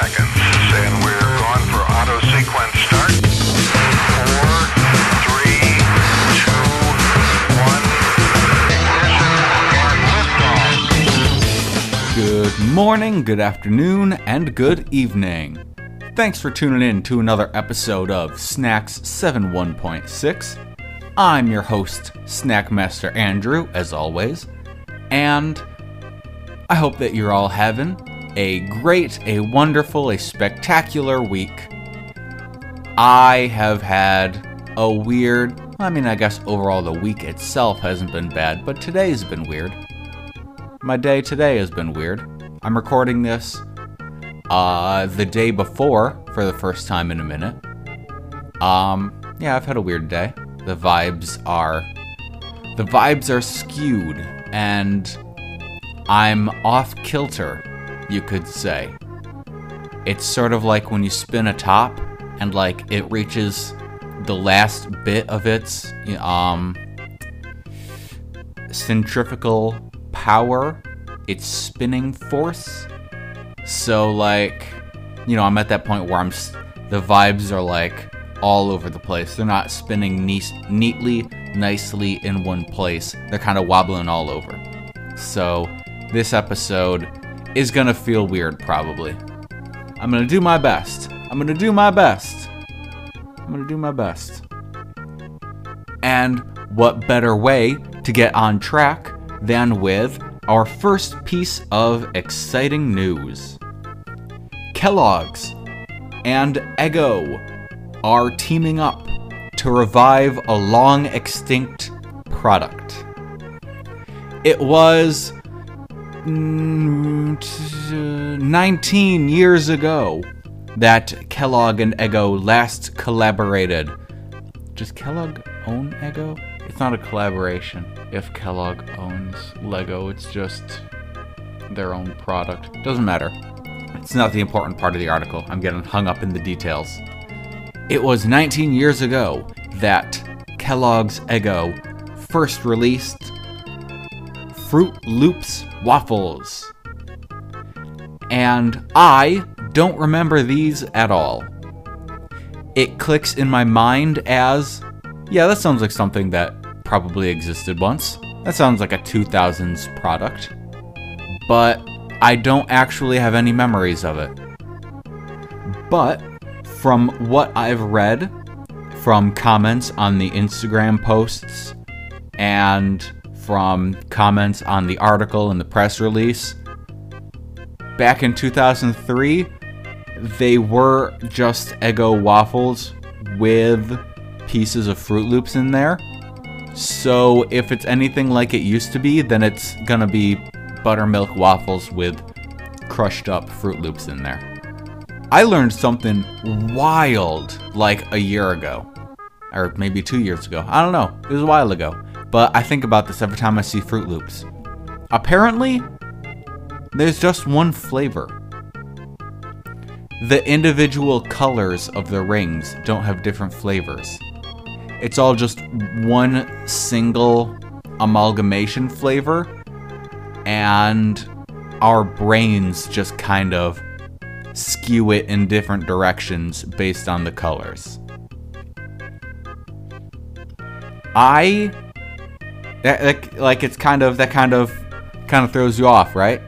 seconds. And we're going for auto sequence start. Four, three, two, one. Good morning, good afternoon, and good evening. Thanks for tuning in to another episode of Snacks 71.6. I'm your host, Snackmaster Andrew, as always, and I hope that you're all having a great, a wonderful, a spectacular week. I have had a weird, I mean, I guess overall the week itself hasn't been bad, but today's been weird. My day today has been weird. I'm recording this uh, the day before for the first time in a minute. Um, yeah, I've had a weird day. The vibes are the vibes are skewed and I'm off kilter, you could say. It's sort of like when you spin a top and like it reaches the last bit of its um centrifugal power, its spinning force. So like, you know, I'm at that point where I'm the vibes are like all over the place. They're not spinning ne- neatly, nicely in one place. They're kind of wobbling all over. So, this episode is to feel weird probably. I'm to do my best. I'm to do my best. I'm to do my best. And what better way to get on track than with our first piece of exciting news? Kellogg's and Eggo are teaming up to revive a long extinct product. It was 19 years ago that Kellogg and Eggo last collaborated. Does Kellogg own Eggo? It's not a collaboration. If Kellogg owns Eggo, it's just their own product. Doesn't matter. It's not the important part of the article. I'm getting hung up in the details. It was 19 years ago that Kellogg's Eggo first released Froot Loops waffles. And I don't remember these at all. It clicks in my mind as, yeah, that sounds like something that probably existed once. That sounds like a 2000s product. But I don't actually have any memories of it. But from what I've read, from comments on the Instagram posts, and from comments on the article and the press release, back in 2003, they were just Eggo waffles with pieces of Froot Loops in there. So if it's anything like it used to be, then it's gonna be buttermilk waffles with crushed up Froot Loops in there. I learned something wild like a year ago, or maybe two years ago. I don't know. It was a while ago. But I think about this every time I see Froot Loops. Apparently, there's just one flavor. The individual colors of the rings don't have different flavors. It's all just one single amalgamation flavor, and our brains just kind of skew it in different directions based on the colors. I that, that like it's kind of that kind of kind of throws you off, right?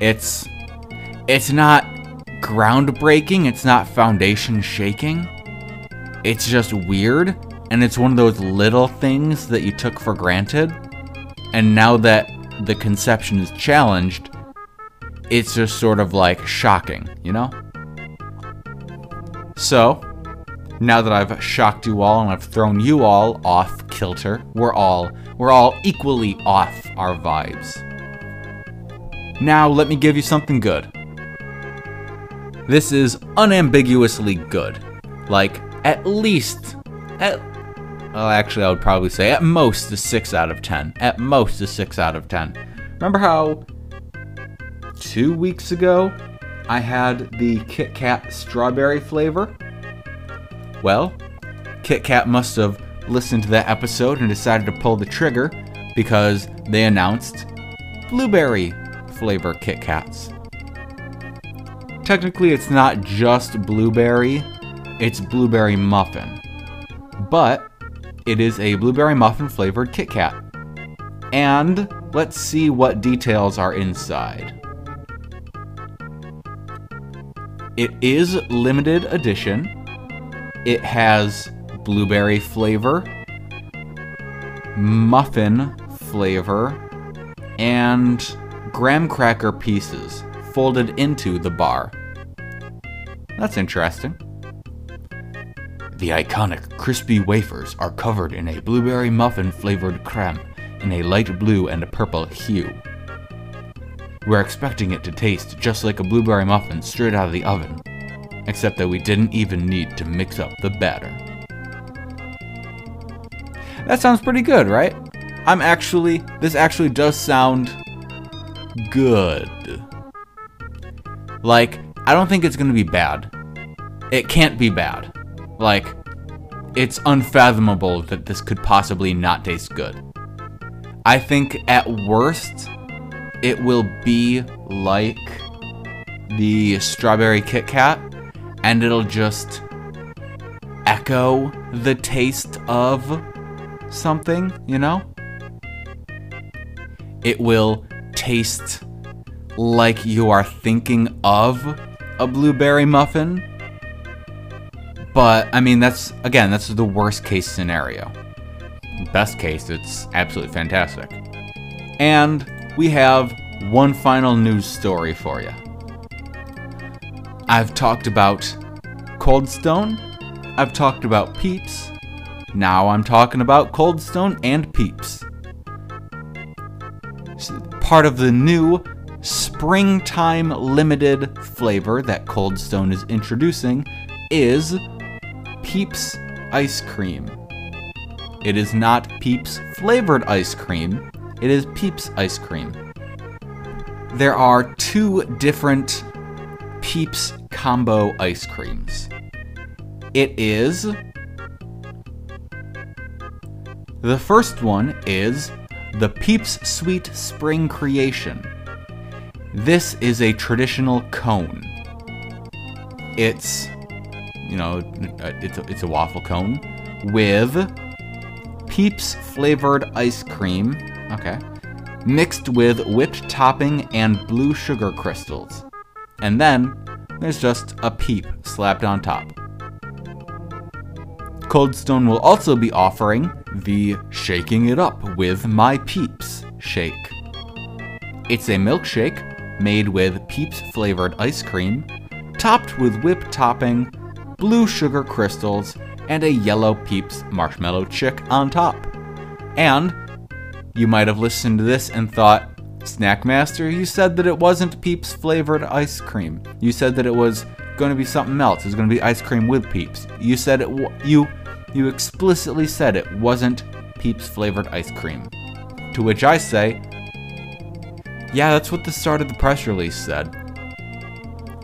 It's it's not groundbreaking, it's not foundation shaking. It's just weird and it's one of those little things that you took for granted. And now that the conception is challenged, it's just sort of like shocking, you know? So, now that I've shocked you all and I've thrown you all off kilter, we're all we're all equally off our vibes. Now let me give you something good. This is unambiguously good. Like at least at well actually I would probably say at most a 6 out of 10. At most a 6 out of 10. Remember how 2 weeks ago I had the Kit Kat strawberry flavor? Well, Kit Kat must have listened to that episode and decided to pull the trigger because they announced blueberry flavor Kit Kats. technically it's not just blueberry, it's blueberry muffin. But it is a blueberry muffin flavored Kit Kat. And let's see what details are inside. It is limited edition. It has blueberry flavor, muffin flavor, and graham cracker pieces folded into the bar. That's interesting. The iconic crispy wafers are covered in a blueberry muffin flavored creme in a light blue and purple hue. We're expecting it to taste just like a blueberry muffin straight out of the oven, except that we didn't even need to mix up the batter. That sounds pretty good, right? I'm actually, this actually does sound good. Like, I don't think it's gonna be bad. It can't be bad. Like, it's unfathomable that this could possibly not taste good. I think at worst, it will be like the strawberry Kit Kat, and it'll just echo the taste of something, you know? It will taste like you are thinking of a blueberry muffin. But, I mean, that's, again, that's the worst case scenario. Best case, it's absolutely fantastic. And we have one final news story for you. I've talked about Cold Stone, I've talked about Peeps, now I'm talking about Cold Stone and Peeps. Part of the new springtime limited flavor that Cold Stone is introducing is Peeps ice cream. It is not Peeps flavored ice cream, it is Peeps ice cream. There are two different Peeps combo ice creams. It is. The first one is the Peeps Sweet Spring Creation. This is a traditional cone. It's, you know, it's a, it's a waffle cone with Peeps flavored ice cream. Okay. Mixed with whipped topping and blue sugar crystals. And then there's just a peep slapped on top. Cold Stone will also be offering the Shaking It Up with My Peeps shake. It's a milkshake made with Peeps flavored ice cream, topped with whipped topping, blue sugar crystals, and a yellow Peeps marshmallow chick on top. And you might have listened to this and thought, Snackmaster, you said that it wasn't Peeps flavored ice cream. You said that it was going to be something else. It was going to be ice cream with Peeps. You said it. W- you you explicitly said it wasn't Peeps flavored ice cream. To which I say, yeah, that's what the start of the press release said.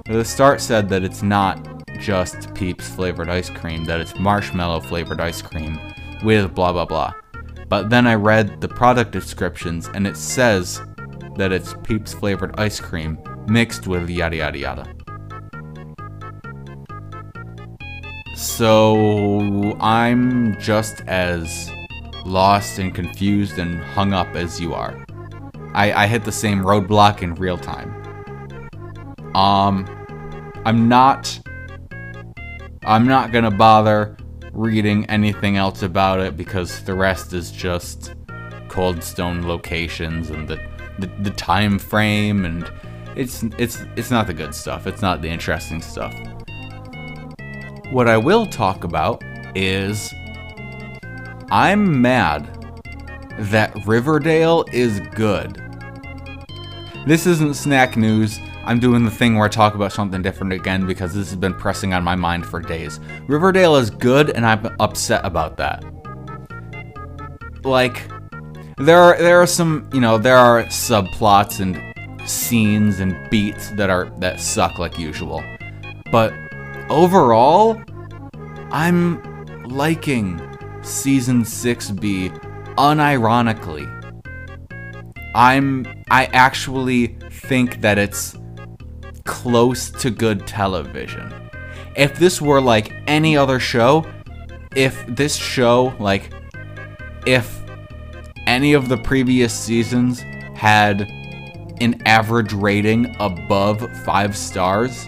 The start said that it's not just Peeps flavored ice cream, that it's marshmallow flavored ice cream with blah blah blah. But then I read the product descriptions and it says that it's Peeps flavored ice cream mixed with yada yada yada. So I'm just as lost and confused and hung up as you are. I, I hit the same roadblock in real time. Um, I'm not. I'm not gonna bother reading anything else about it because the rest is just cold stone locations and the, the, the time frame and it's it's it's not the good stuff. It's not the interesting stuff. What I will talk about is I'm mad that Riverdale is good. This isn't snack news. I'm doing the thing where I talk about something different again because this has been pressing on my mind for days. Riverdale is good and I'm upset about that. Like there are there are some, you know, there are subplots and scenes and beats that are that suck like usual. But overall, I'm liking season 6B unironically. I'm I actually think that it's close to good television. If this were like any other show, if this show, like, if any of the previous seasons had an average rating above five stars,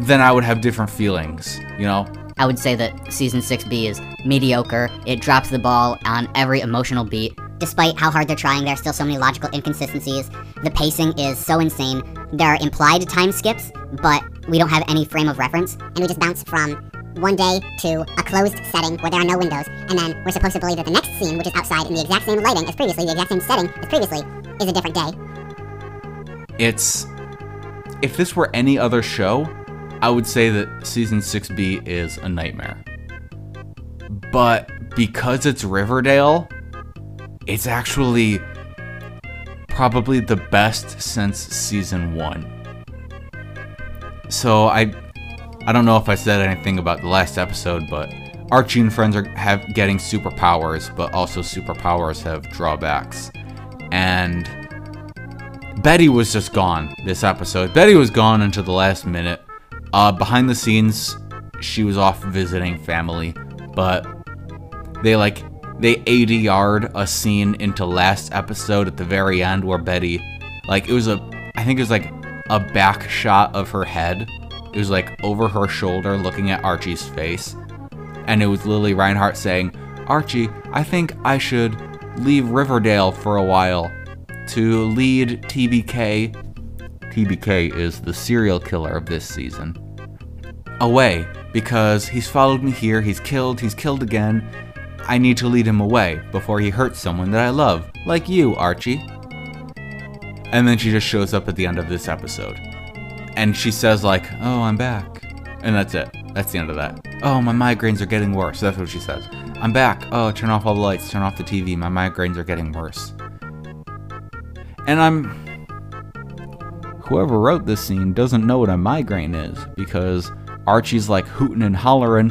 then I would have different feelings, you know? I would say that season 6B is mediocre. It drops the ball on every emotional beat. Despite how hard they're trying, there are still so many logical inconsistencies. The pacing is so insane. There are implied time skips, but we don't have any frame of reference. And we just bounce from one day to a closed setting where there are no windows, and then we're supposed to believe that the next scene, which is outside in the exact same lighting as previously, the exact same setting as previously, is a different day. It's. If this were any other show, I would say that season 6B is a nightmare. But because it's Riverdale, it's actually probably the best since season 1. So I I don't know if I said anything about the last episode, but Archie and friends are have getting superpowers, but also superpowers have drawbacks. And Betty was just gone this episode. Betty was gone until the last minute. Uh, behind the scenes, she was off visiting family, but they like they ADR'd a scene into last episode at the very end where Betty, like it was a, I think it was like a back shot of her head. It was like over her shoulder, looking at Archie's face, and it was Lili Reinhart saying, "Archie, I think I should leave Riverdale for a while to lead TBK." TBK is the serial killer of this season. Away, because he's followed me here, he's killed, he's killed again. I need to lead him away before he hurts someone that I love, like you, Archie. And then she just shows up at the end of this episode. And she says, like, oh, I'm back. And that's it. That's the end of that. Oh, my migraines are getting worse. That's what she says. I'm back. Oh, turn off all the lights, turn off the TV. My migraines are getting worse. And I'm. Whoever wrote this scene doesn't know what a migraine is because Archie's like hooting and hollering,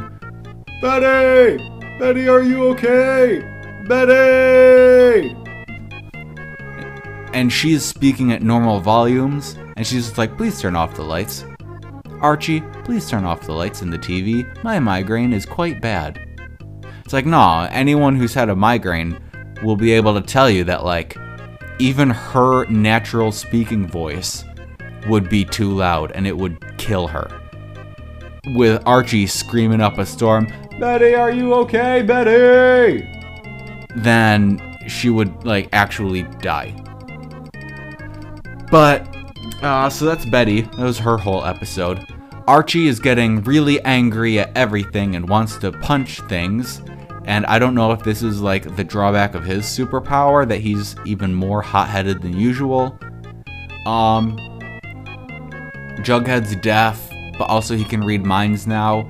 Betty! Betty, are you okay? Betty! And she's speaking at normal volumes, and she's just like, please turn off the lights. Archie, please turn off the lights in the TV. My migraine is quite bad. It's like, nah, anyone who's had a migraine will be able to tell you that, like, even her natural speaking voice would be too loud and it would kill her. With Archie screaming up a storm, Betty, are you okay, Betty? Then she would, like, actually die. But, uh, so that's Betty. That was her whole episode. Archie is getting really angry at everything and wants to punch things. And I don't know if this is like the drawback of his superpower that he's even more hot-headed than usual. Um Jughead's deaf, but also he can read minds now.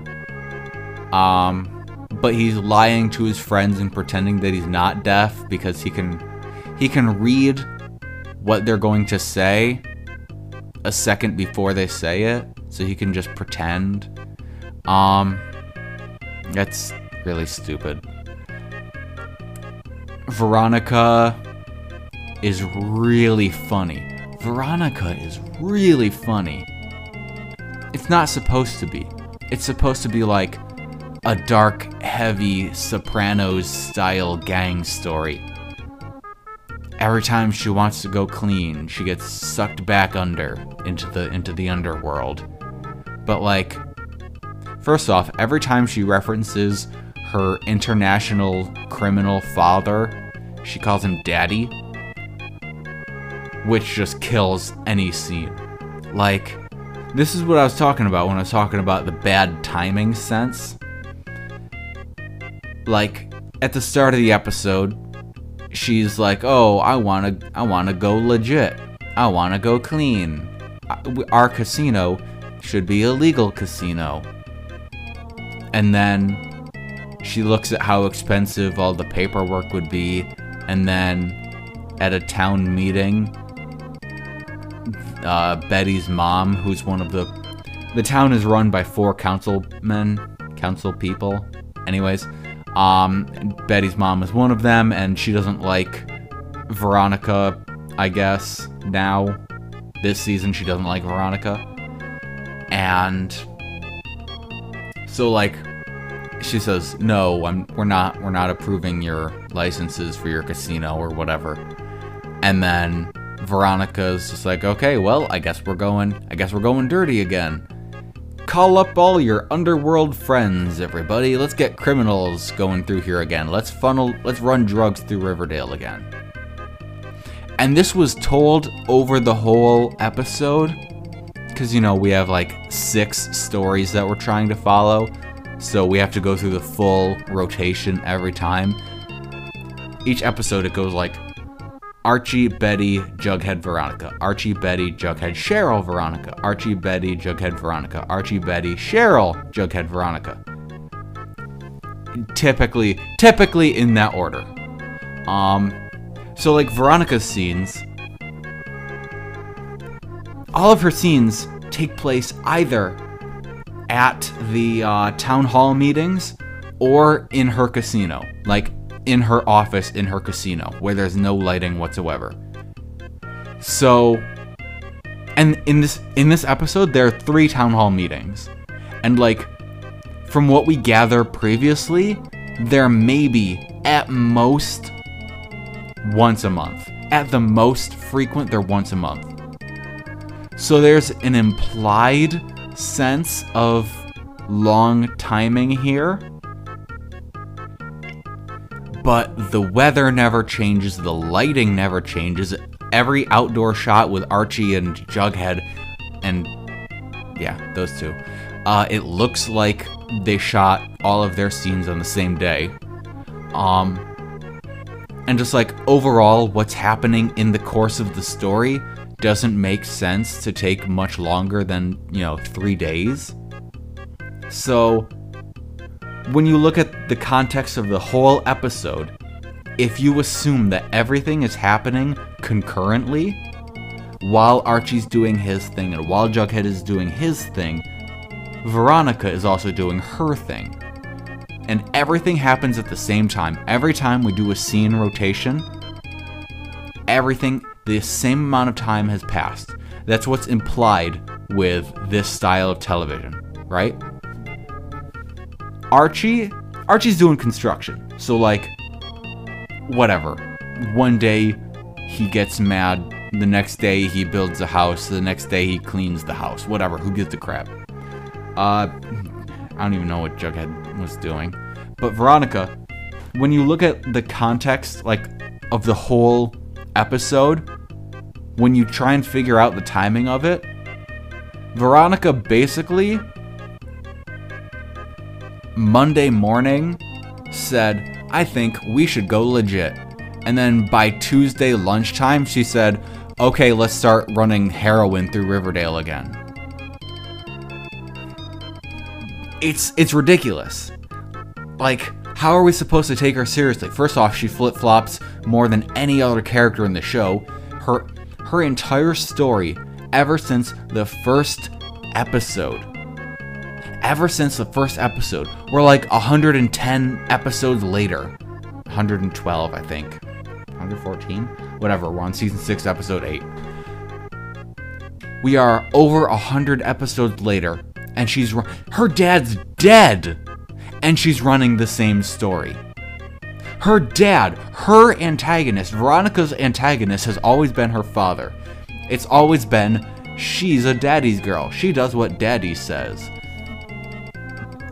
Um but he's lying to his friends and pretending that he's not deaf because he can he can read what they're going to say a second before they say it, so he can just pretend. Um that's really stupid. Veronica is really funny. Veronica is really funny. It's not supposed to be. It's supposed to be like a dark, heavy Sopranos style gang story. Every time she wants to go clean, she gets sucked back under into the into the underworld. But like first off, every time she references her international criminal father, she calls him daddy, which just kills any scene. Like this is what I was talking about when I was talking about the bad timing sense. Like at the start of the episode, she's like, "Oh, I want to I want to go legit. I want to go clean. Our casino should be a legal casino." And then she looks at how expensive all the paperwork would be, and then at a town meeting, uh, Betty's mom, who's one of the the town is run by four councilmen, council people. Anyways, um, Betty's mom is one of them, and she doesn't like Veronica. I guess now this season she doesn't like Veronica. And so like she says, "No, I'm we're not we're not approving your licenses for your casino or whatever." And then Veronica's just like, "Okay, well, I guess we're going I guess we're going dirty again." Call up all your underworld friends, everybody. Let's get criminals going through here again. Let's funnel let's run drugs through Riverdale again. And this was told over the whole episode because you know we have like six stories that we're trying to follow so we have to go through the full rotation every time each episode it goes like archie betty jughead veronica. Archie betty jughead cheryl veronica. Archie betty jughead veronica. Archie betty cheryl jughead veronica. Typically typically in that order. Um so like veronica's scenes all of her scenes take place either at the uh, town hall meetings or in her casino, like in her office in her casino, where there's no lighting whatsoever. So, and in this in this episode, there are three town hall meetings, and like from what we gather previously, there may be at most once a month. At the most frequent, they're once a month. So there's an implied sense of long timing here. But the weather never changes, the lighting never changes. Every outdoor shot with Archie and Jughead, and yeah, those two, uh, it looks like they shot all of their scenes on the same day. Um, and just like overall, what's happening in the course of the story doesn't make sense to take much longer than, you know, three days. So, when you look at the context of the whole episode, if you assume that everything is happening concurrently, while Archie's doing his thing and while Jughead is doing his thing, Veronica is also doing her thing. And everything happens at the same time. Every time we do a scene rotation, everything the same amount of time has passed. That's what's implied with this style of television, right? Archie, Archie's doing construction. So like whatever. One day he gets mad, the next day he builds a house, the next day he cleans the house. Whatever, who gives a crap? Uh I don't even know what Jughead was doing. But Veronica, when you look at the context like of the whole episode, when you try and figure out the timing of it, Veronica basically Monday morning said, I think we should go legit. And then by Tuesday lunchtime, she said, okay, let's start running heroin through Riverdale again. It's it's ridiculous. Like, how are we supposed to take her seriously? First off, she flip flops more than any other character in the show. Her her entire story, ever since the first episode, ever since the first episode, we're like 110 episodes later. 112, I think. 114? Whatever, we're on season 6, episode 8. We are over 100 episodes later, and she's. Her dad's dead! And she's running the same story. Her dad, her antagonist, Veronica's antagonist, has always been her father. It's always been, she's a daddy's girl. She does what daddy says.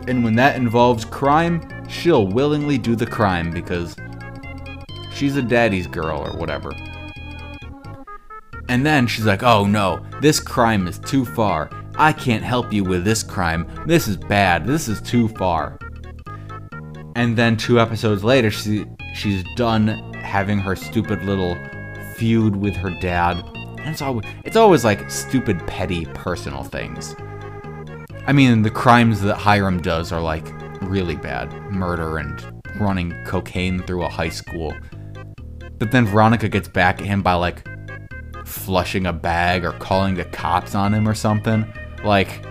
And when that involves crime, she'll willingly do the crime because she's a daddy's girl or whatever. And then she's like, oh no, this crime is too far. I can't help you with this crime. This is bad. This is too far. And then two episodes later, she she's done having her stupid little feud with her dad. And it's always it's always like stupid, petty, personal things. I mean, the crimes that Hiram does are like really bad murder and running cocaine through a high school. But then Veronica gets back at him by like flushing a bag or calling the cops on him or something. Like,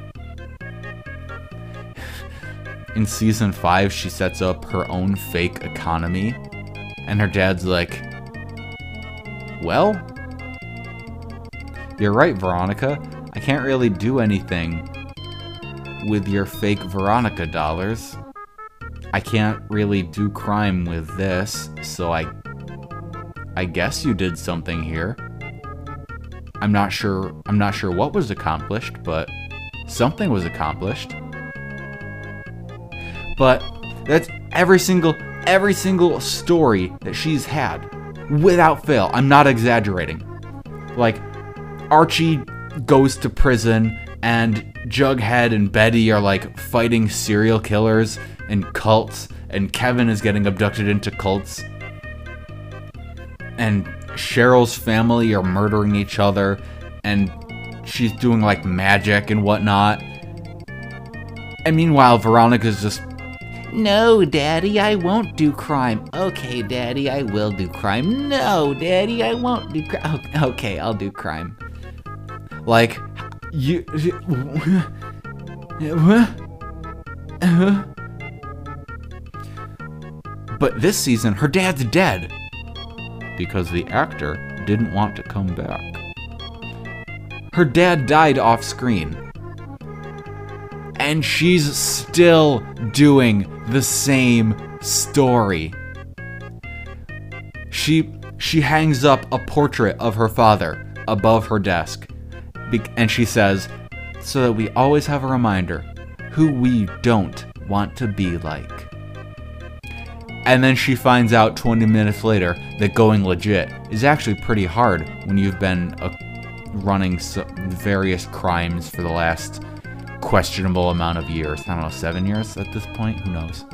in season 5, she sets up her own fake economy, and her dad's like, Well, you're right, Veronica. I can't really do anything with your fake Veronica dollars. I can't really do crime with this, so I I guess you did something here. I'm not sure I'm not sure what was accomplished, but something was accomplished. But that's every single every single story that she's had without fail. I'm not exaggerating. Like Archie goes to prison and Jughead and Betty are like fighting serial killers and cults and Kevin is getting abducted into cults. And Cheryl's family are murdering each other and she's doing like magic and whatnot. And meanwhile, Veronica's just no, Daddy, I won't do crime. Okay, Daddy, I will do crime. No, Daddy, I won't do crime. Okay, I'll do crime. Like, you. Uh-huh. But this season, her dad's dead. Because the actor didn't want to come back. Her dad died off screen. And she's still doing the same story. She she hangs up a portrait of her father above her desk. And she says, so that we always have a reminder who we don't want to be like. And then she finds out 20 minutes later that going legit is actually pretty hard when you've been uh, running various crimes for the last questionable amount of years. I don't know, seven years at this point? Who knows?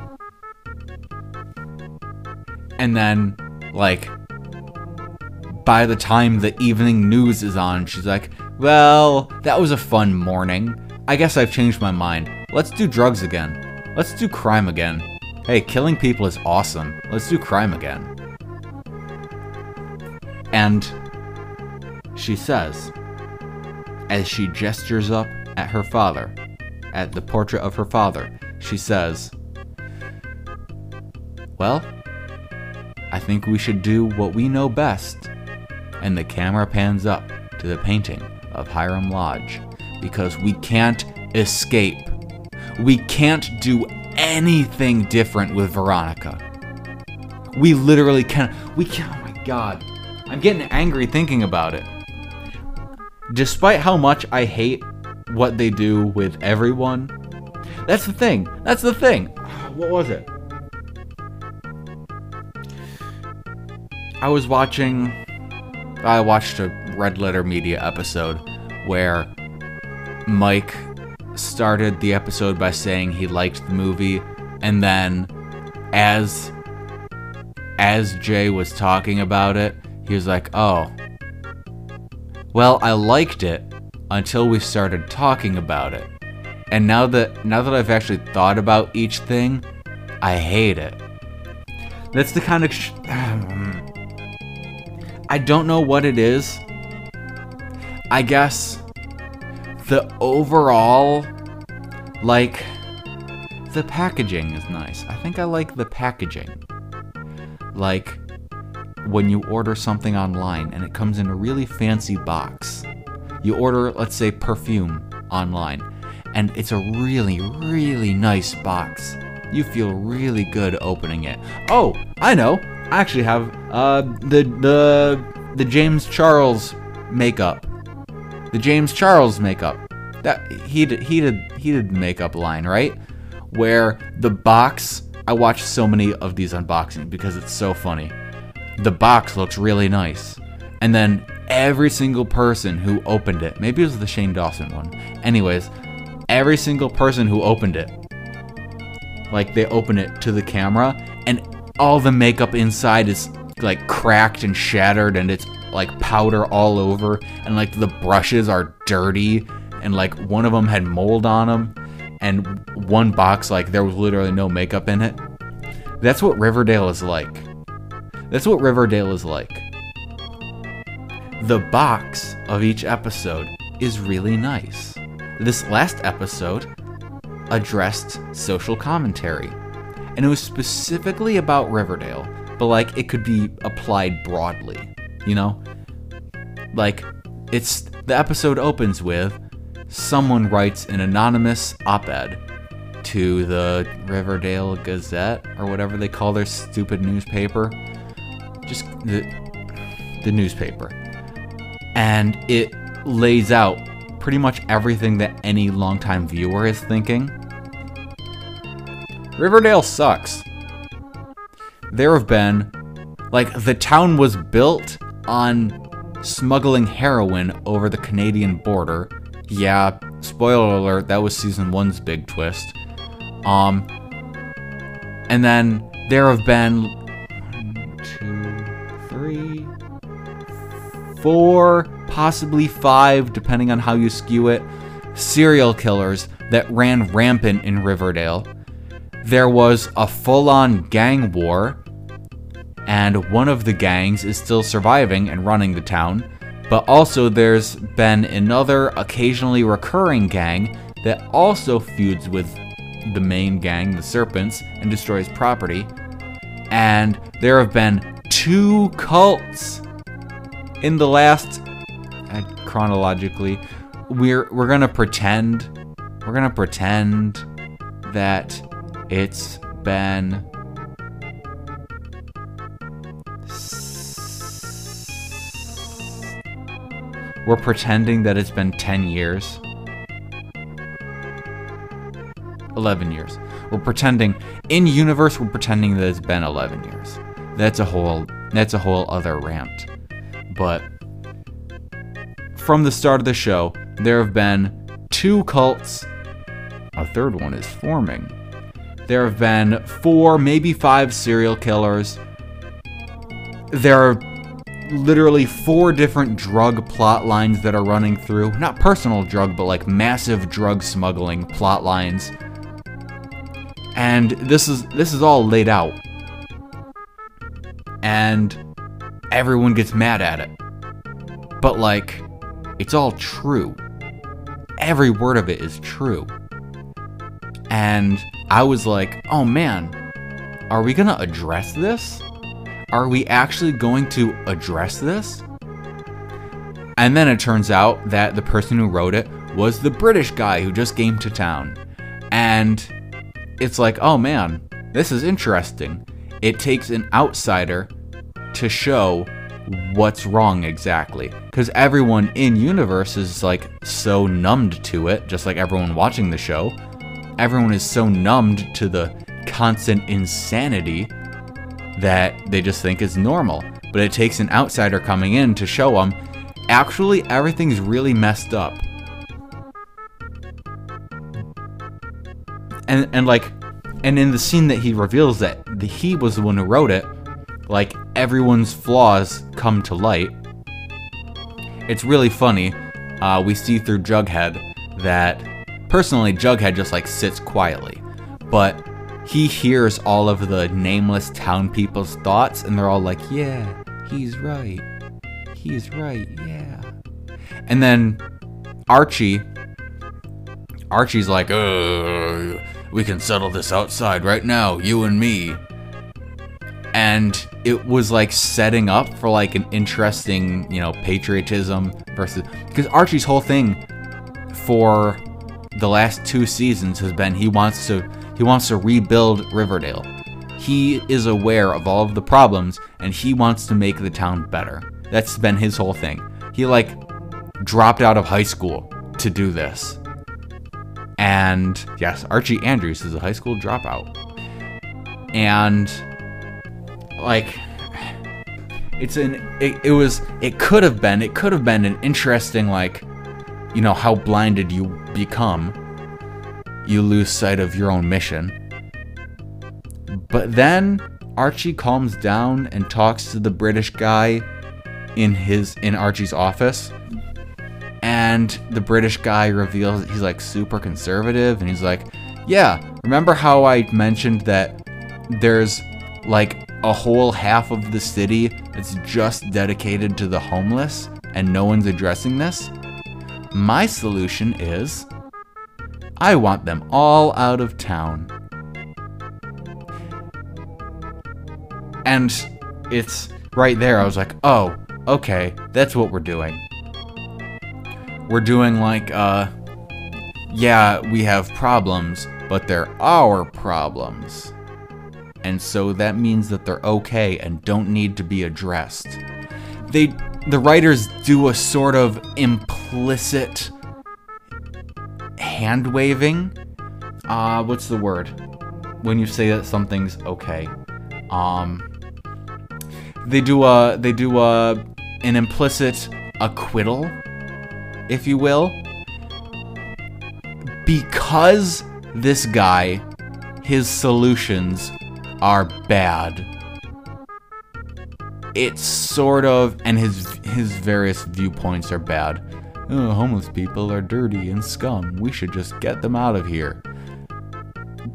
And then, like, by the time the evening news is on, she's like, well, that was a fun morning. I guess I've changed my mind. Let's do drugs again. Let's do crime again. Hey, killing people is awesome. Let's do crime again. And she says, as she gestures up at her father, at the portrait of her father, she says, Well, I think we should do what we know best. And the camera pans up to the painting of Hiram Lodge because we can't escape. We can't do anything different with Veronica. We literally can't. We can't. Oh my god. I'm getting angry thinking about it. Despite how much I hate what they do with everyone, that's the thing. That's the thing. What was it? I was watching. I watched a Red Letter Media episode where Mike started the episode by saying he liked the movie, and then as as Jay was talking about it, he was like, "Oh, well, I liked it until we started talking about it, and now that now that I've actually thought about each thing, I hate it." That's the kind of sh- I don't know what it is. I guess the overall like the packaging is nice. I think I like the packaging. Like when you order something online and it comes in a really fancy box. You order, let's say, perfume online, and it's a really, really nice box. You feel really good opening it. Oh, I know. I actually have uh, the the the James Charles makeup. The James Charles makeup. That he did he did he did makeup line right, where the box. I watch so many of these unboxing because it's so funny. The box looks really nice, and then every single person who opened it, maybe it was the Shane Dawson one. Anyways, every single person who opened it, like they open it to the camera, and all the makeup inside is like cracked and shattered, and it's like powder all over, and like the brushes are dirty, and like one of them had mold on them, and one box like there was literally no makeup in it. That's what Riverdale is like. That's what Riverdale is like. The box of each episode is really nice. This last episode addressed social commentary, and it was specifically about Riverdale, but like it could be applied broadly, you know? Like, it's the episode opens with someone writes an anonymous op ed to the Riverdale Gazette or whatever they call their stupid newspaper. Just the, the newspaper. And it lays out pretty much everything that any longtime viewer is thinking. Riverdale sucks. There have been, like, the town was built on smuggling heroin over the Canadian border. Yeah, spoiler alert, that was season one's big twist. Um, and then there have been one, two, three, four, possibly five, depending on how you skew it, serial killers that ran rampant in Riverdale. There was a full on gang war, and one of the gangs is still surviving and running the town. But also, there's been another occasionally recurring gang that also feuds with the main gang, the Serpents, and destroys property. And there have been two cults in the last uh, chronologically we're we're to pretend we're to pretend that it's been we're pretending that it's been 10 years 11 years. We're pretending in universe we're pretending that it's been 11 years. That's a whole that's a whole other rant. But from the start of the show, there have been two cults. A third one is forming. There have been four, maybe five serial killers. There are literally four different drug plot lines that are running through. Not personal drug, but like massive drug smuggling plot lines. And this is this is all laid out. And everyone gets mad at it. But like it's all true. Every word of it is true. And i was like oh man are we gonna address this are we actually going to address this and then it turns out that the person who wrote it was the british guy who just came to town and it's like, oh man, this is interesting. It takes an outsider to show what's wrong exactly. Because everyone in universe is like so numbed to it, just like everyone watching the show. Everyone is so numbed to the constant insanity that they just think is normal. But it takes an outsider coming in to show them actually everything's really messed up. and and like and in the scene that he reveals that the, he was the one who wrote it like everyone's flaws come to light it's really funny uh, we see through jughead that personally jughead just like sits quietly but he hears all of the nameless town people's thoughts and they're all like yeah he's right he's right yeah and then archie archie's like we can settle this outside right now, you and me. And it was like setting up for like an interesting, you know, patriotism versus because Archie's whole thing for the last two seasons has been he wants to he wants to rebuild Riverdale. He is aware of all of the problems and he wants to make the town better. That's been his whole thing. He like dropped out of high school to do this. And yes, Archie Andrews is a high school dropout. And like it's an it, it was it could have been it could have been an interesting like you know how blinded you become you lose sight of your own mission but then archie calms down and talks to the british guy in his in archie's office and the British guy reveals he's like super conservative and he's like, "Yeah, remember how I mentioned that there's like a whole half of the city that's just dedicated to the homeless and no one's addressing this? My solution is I want them all out of town." And it's right there. I was like, "Oh, okay, that's what we're doing." we're doing like uh yeah, we have problems, but they're our problems. And so that means that they're okay and don't need to be addressed. They the writers do a sort of implicit hand waving. Uh what's the word? When you say that something's okay. Um they do a they do a an implicit acquittal, if you will. Because this guy, his solutions are bad. It's sort of, and his his various viewpoints are bad. Oh, homeless people are dirty and scum. We should just get them out of here.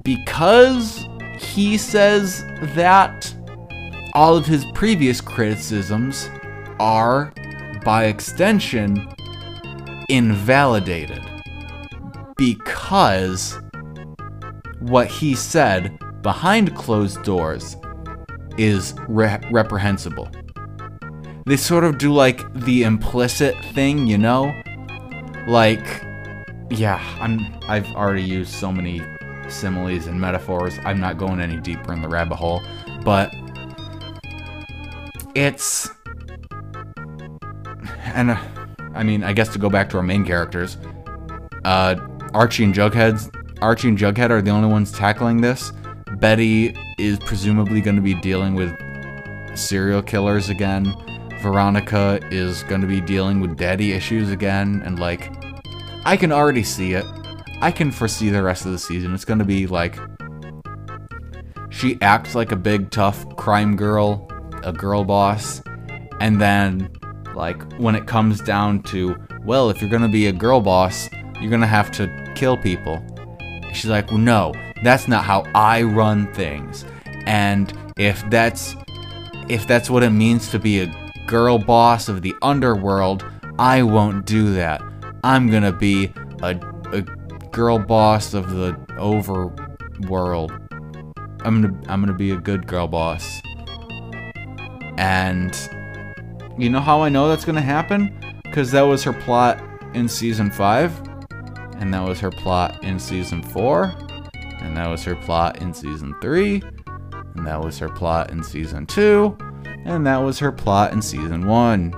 Because he says that all of his previous criticisms are, by extension, invalidated. Because what he said behind closed doors is re- reprehensible. They sort of do like the implicit thing, you know? Like, yeah, I'm. I've already used so many similes and metaphors. I'm not going any deeper in the rabbit hole, but it's and uh, I mean, I guess to go back to our main characters, uh, Archie and Jughead's Archie and Jughead are the only ones tackling this. Betty is presumably going to be dealing with serial killers again. Veronica is going to be dealing with daddy issues again, and like, I can already see it. I can foresee the rest of the season. It's going to be like she acts like a big tough crime girl, a girl boss, and then like when it comes down to well, if you're going to be a girl boss, you're going to have to kill people. She's like, well, "No, that's not how I run things." And if that's if that's what it means to be a girl boss of the underworld, I won't do that. I'm to be a, a girl boss of the overworld. I'm gonna I'm gonna be a good girl boss. And you know how I know that's gonna happen? Because that was her plot in season five, and that was her plot in season four, and that was her plot in season three, and that was her plot in season two, and that was her plot in season one.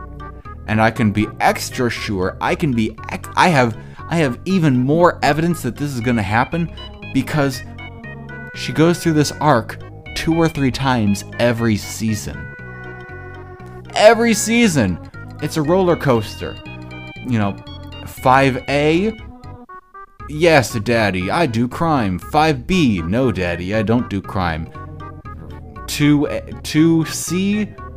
And I can be extra sure. I can be. Ex- I have. I have even more evidence that this is gonna happen because she goes through this arc two or three times every season. Every season, it's a roller coaster. You know, 5A, yes, daddy, I do crime. 5B, no, daddy, I don't do crime. 2 2C,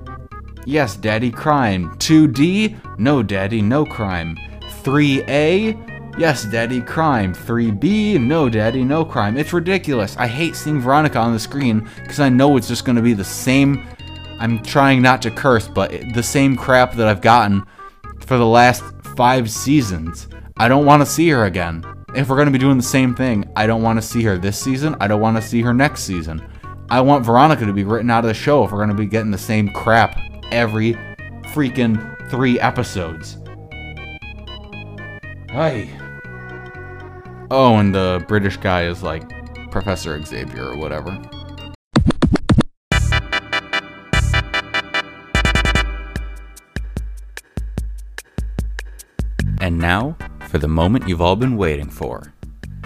yes, daddy, crime. 2D, no, daddy, no crime. 3A, Yes, Daddy, crime. 3B, no, Daddy, no crime. It's ridiculous. I hate seeing Veronica on the screen because I know it's just going to be the same. I'm trying not to curse, but the same crap that I've gotten for the last five seasons. I don't want to see her again. If we're going to be doing the same thing, I don't want to see her this season. I don't want to see her next season. I want Veronica to be written out of the show if we're going to be getting the same crap every freaking three episodes. Hey. Oh, and the British guy is like Professor Xavier or whatever. And now for the moment you've all been waiting for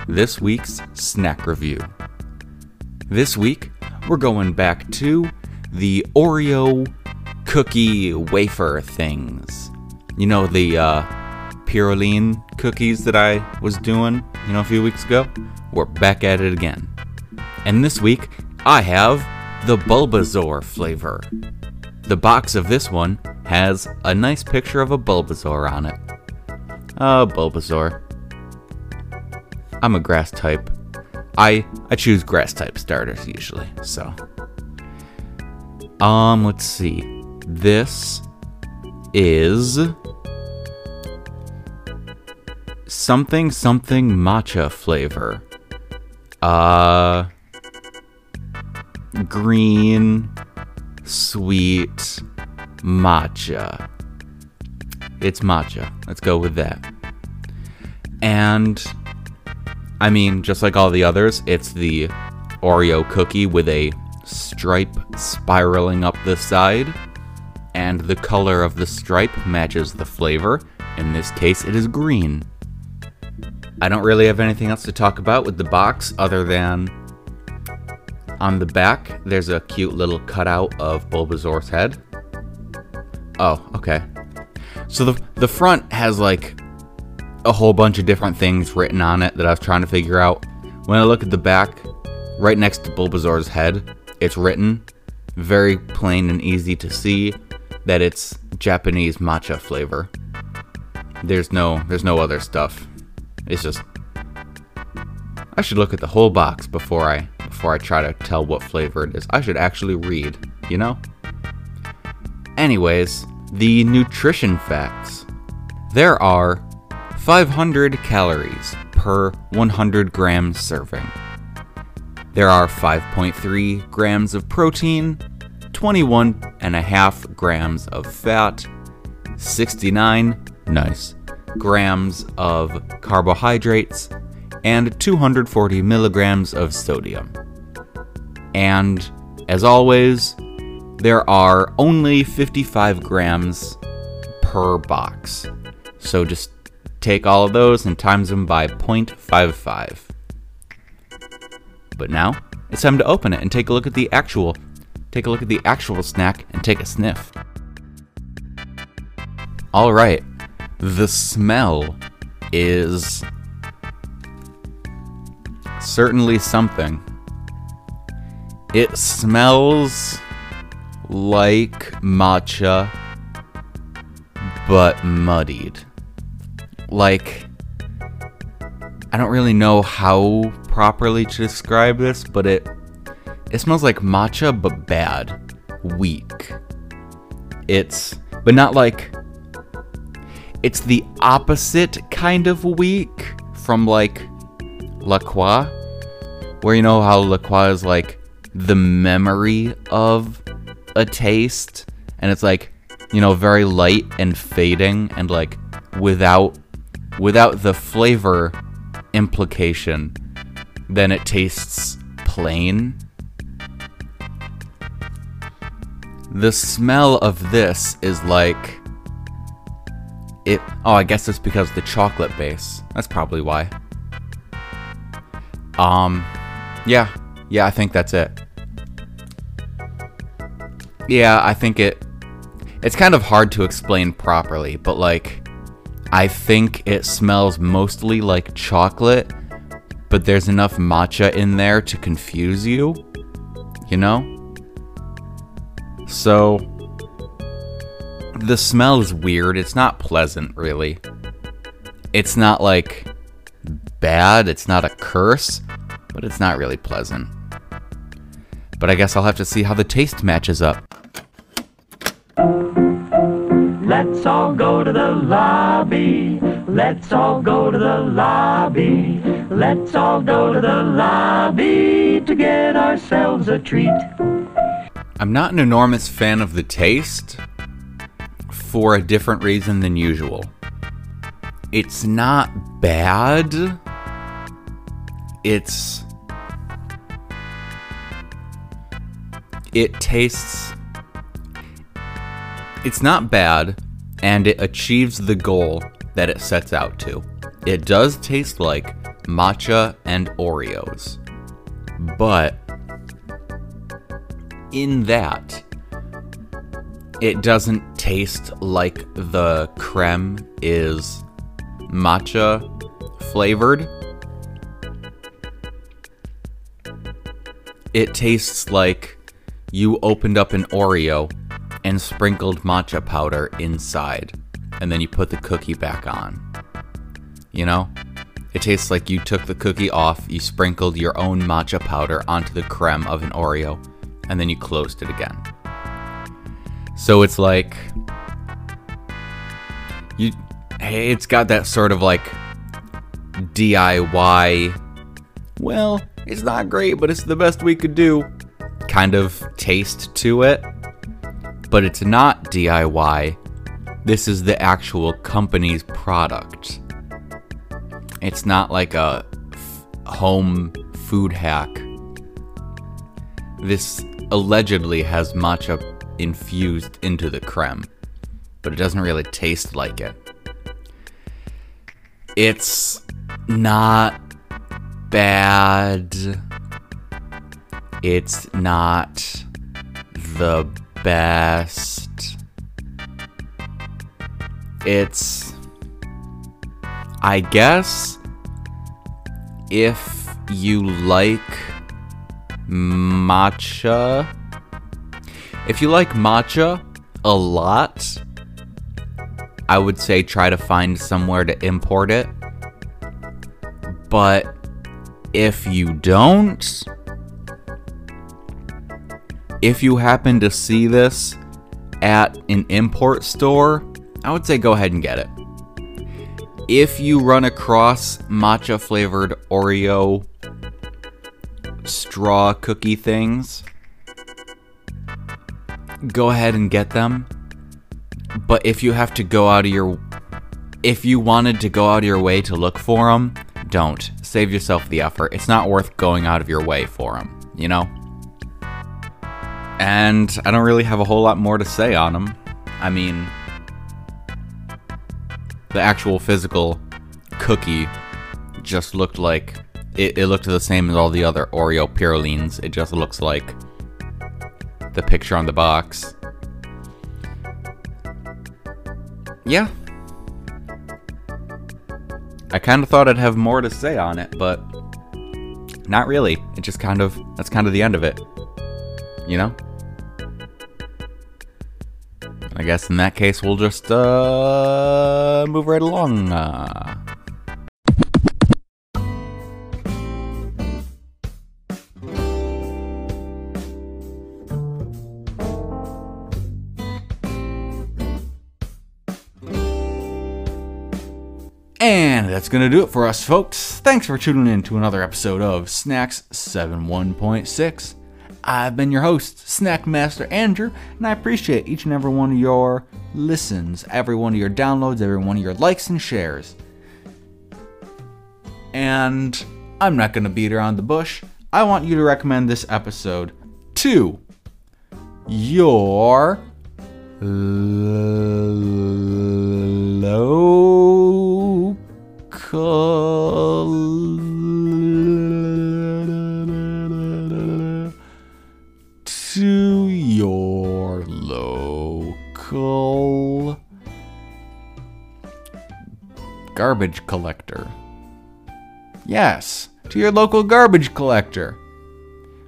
this week's snack review. This week, we're going back to the Oreo cookie wafer things. You know, the uh, Pyroline cookies that I was doing, you know, a few weeks ago? We're back at it again. And this week, I have the Bulbasaur flavor. The box of this one has a nice picture of a Bulbasaur on it. Oh, Bulbasaur. I'm a grass type. I I choose grass type starters usually, so. Um, let's see. This is something something matcha flavor. Uh green sweet matcha. It's matcha. Let's go with that. And I mean, just like all the others, it's the Oreo cookie with a stripe spiraling up the side, and the color of the stripe matches the flavor. In this case, it is green. I don't really have anything else to talk about with the box other than on the back, there's a cute little cutout of Bulbasaur's head. Oh, okay. So the the front has like a whole bunch of different things written on it that I was trying to figure out. When I look at the back, right next to Bulbasaur's head, it's written very plain and easy to see that it's Japanese matcha flavor. There's no there's no other stuff. It's just I should look at the whole box before I before I try to tell what flavor it is. I should actually read, you know? Anyways, the nutrition facts. There are 500 calories per 100 gram serving. There are 5.3 grams of protein, 21 and a half grams of fat, 69 nice grams of carbohydrates, and 240 milligrams of sodium. And as always, there are only 55 grams per box. So just take all of those and times them by 0.55. But now, it's time to open it and take a look at the actual take a look at the actual snack and take a sniff. All right. The smell is certainly something. It smells like matcha, but muddied. Like, I don't really know how properly to describe this, but it it smells like matcha, but bad, weak. It's, but not like. It's the opposite kind of weak from like La Croix, where you know how La Croix is like the memory of a taste, and it's like you know very light and fading, and like without without the flavor implication, then it tastes plain. The smell of this is like it. Oh, I guess it's because the chocolate base. That's probably why. Um, yeah, yeah, I think that's it. Yeah, I think it. It's kind of hard to explain properly, but like, I think it smells mostly like chocolate, but there's enough matcha in there to confuse you. You know? So, the smell is weird. It's not pleasant, really. It's not like bad, it's not a curse, but it's not really pleasant. But I guess I'll have to see how the taste matches up. Let's all go to the lobby. Let's all go to the lobby. Let's all go to the lobby to get ourselves a treat. I'm not an enormous fan of the taste for a different reason than usual. It's not bad. It's. It tastes. It's not bad, and it achieves the goal that it sets out to. It does taste like matcha and Oreos. But in that, it doesn't taste like the creme is matcha flavored. It tastes like you opened up an Oreo and sprinkled matcha powder inside, and then you put the cookie back on. You know? It tastes like you took the cookie off, you sprinkled your own matcha powder onto the creme of an Oreo, and then you closed it again. So it's like you hey, it's got that sort of like DIY well, it's not great, but it's the best we could do kind of taste to it. But it's not DIY. This is the actual company's product. It's not like a home food hack. This allegedly has matcha infused into the creme, but it doesn't really taste like it. It's not bad. It's not the best. It's. I guess if you like matcha. If you like matcha a lot, I would say try to find somewhere to import it. But if you don't, if you happen to see this at an import store, I would say go ahead and get it. If you run across matcha flavored Oreo straw cookie things, go ahead and get them. But if you have to go out of your if you wanted to go out of your way to look for them, don't. Save yourself the effort. It's not worth going out of your way for them, you know? And I don't really have a whole lot more to say on them. I mean, the actual physical cookie just looked like it, it looked the same as all the other Oreo Purelines. It just looks like the picture on the box. Yeah. I kind of thought I'd have more to say on it, but not really. It just kind of that's kind of the end of it. You know? I guess in that case we'll just uh move right along. Uh And that's going to do it for us, folks. Thanks for tuning in to another episode of Snacks 71.6. I've been your host, Snack Master Andrew, and I appreciate each and every one of your listens, every one of your downloads, every one of your likes and shares. And I'm not going to beat around the bush. I want you to recommend this episode to your local to your local garbage collector. Yes, to your local garbage collector.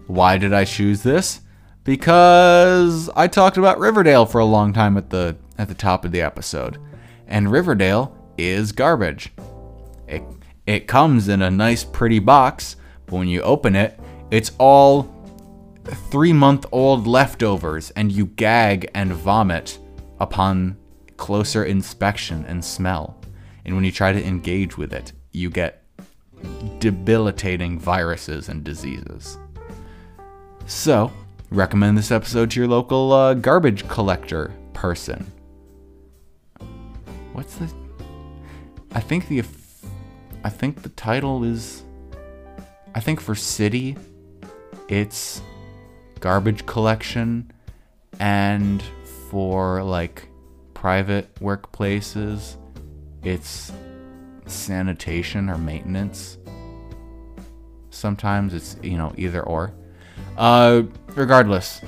Why did I choose this? Because I talked about Riverdale for a long time at the at the top of the episode. And Riverdale is garbage. It it comes in a nice pretty box, but when you open it, it's all 3-month-old leftovers and you gag and vomit upon closer inspection and smell. And when you try to engage with it, you get debilitating viruses and diseases. So, recommend this episode to your local uh, garbage collector person. What's the? I think the. I think the title is. I think for city, it's garbage collection, and for like private workplaces, it's sanitation or maintenance. Sometimes it's you know either or. Uh, regardless,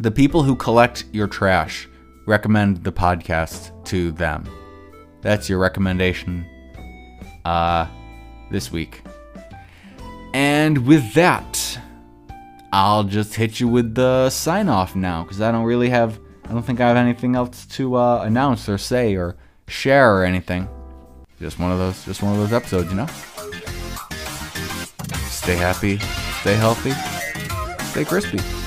the people who collect your trash recommend the podcast to them. That's your recommendation uh, this week. And with that, I'll just hit you with the sign off now because I don't really have, I don't think I have anything else to uh, announce or say or share or anything. Just one of those, just one of those episodes, you know. Stay happy, stay healthy, stay crispy.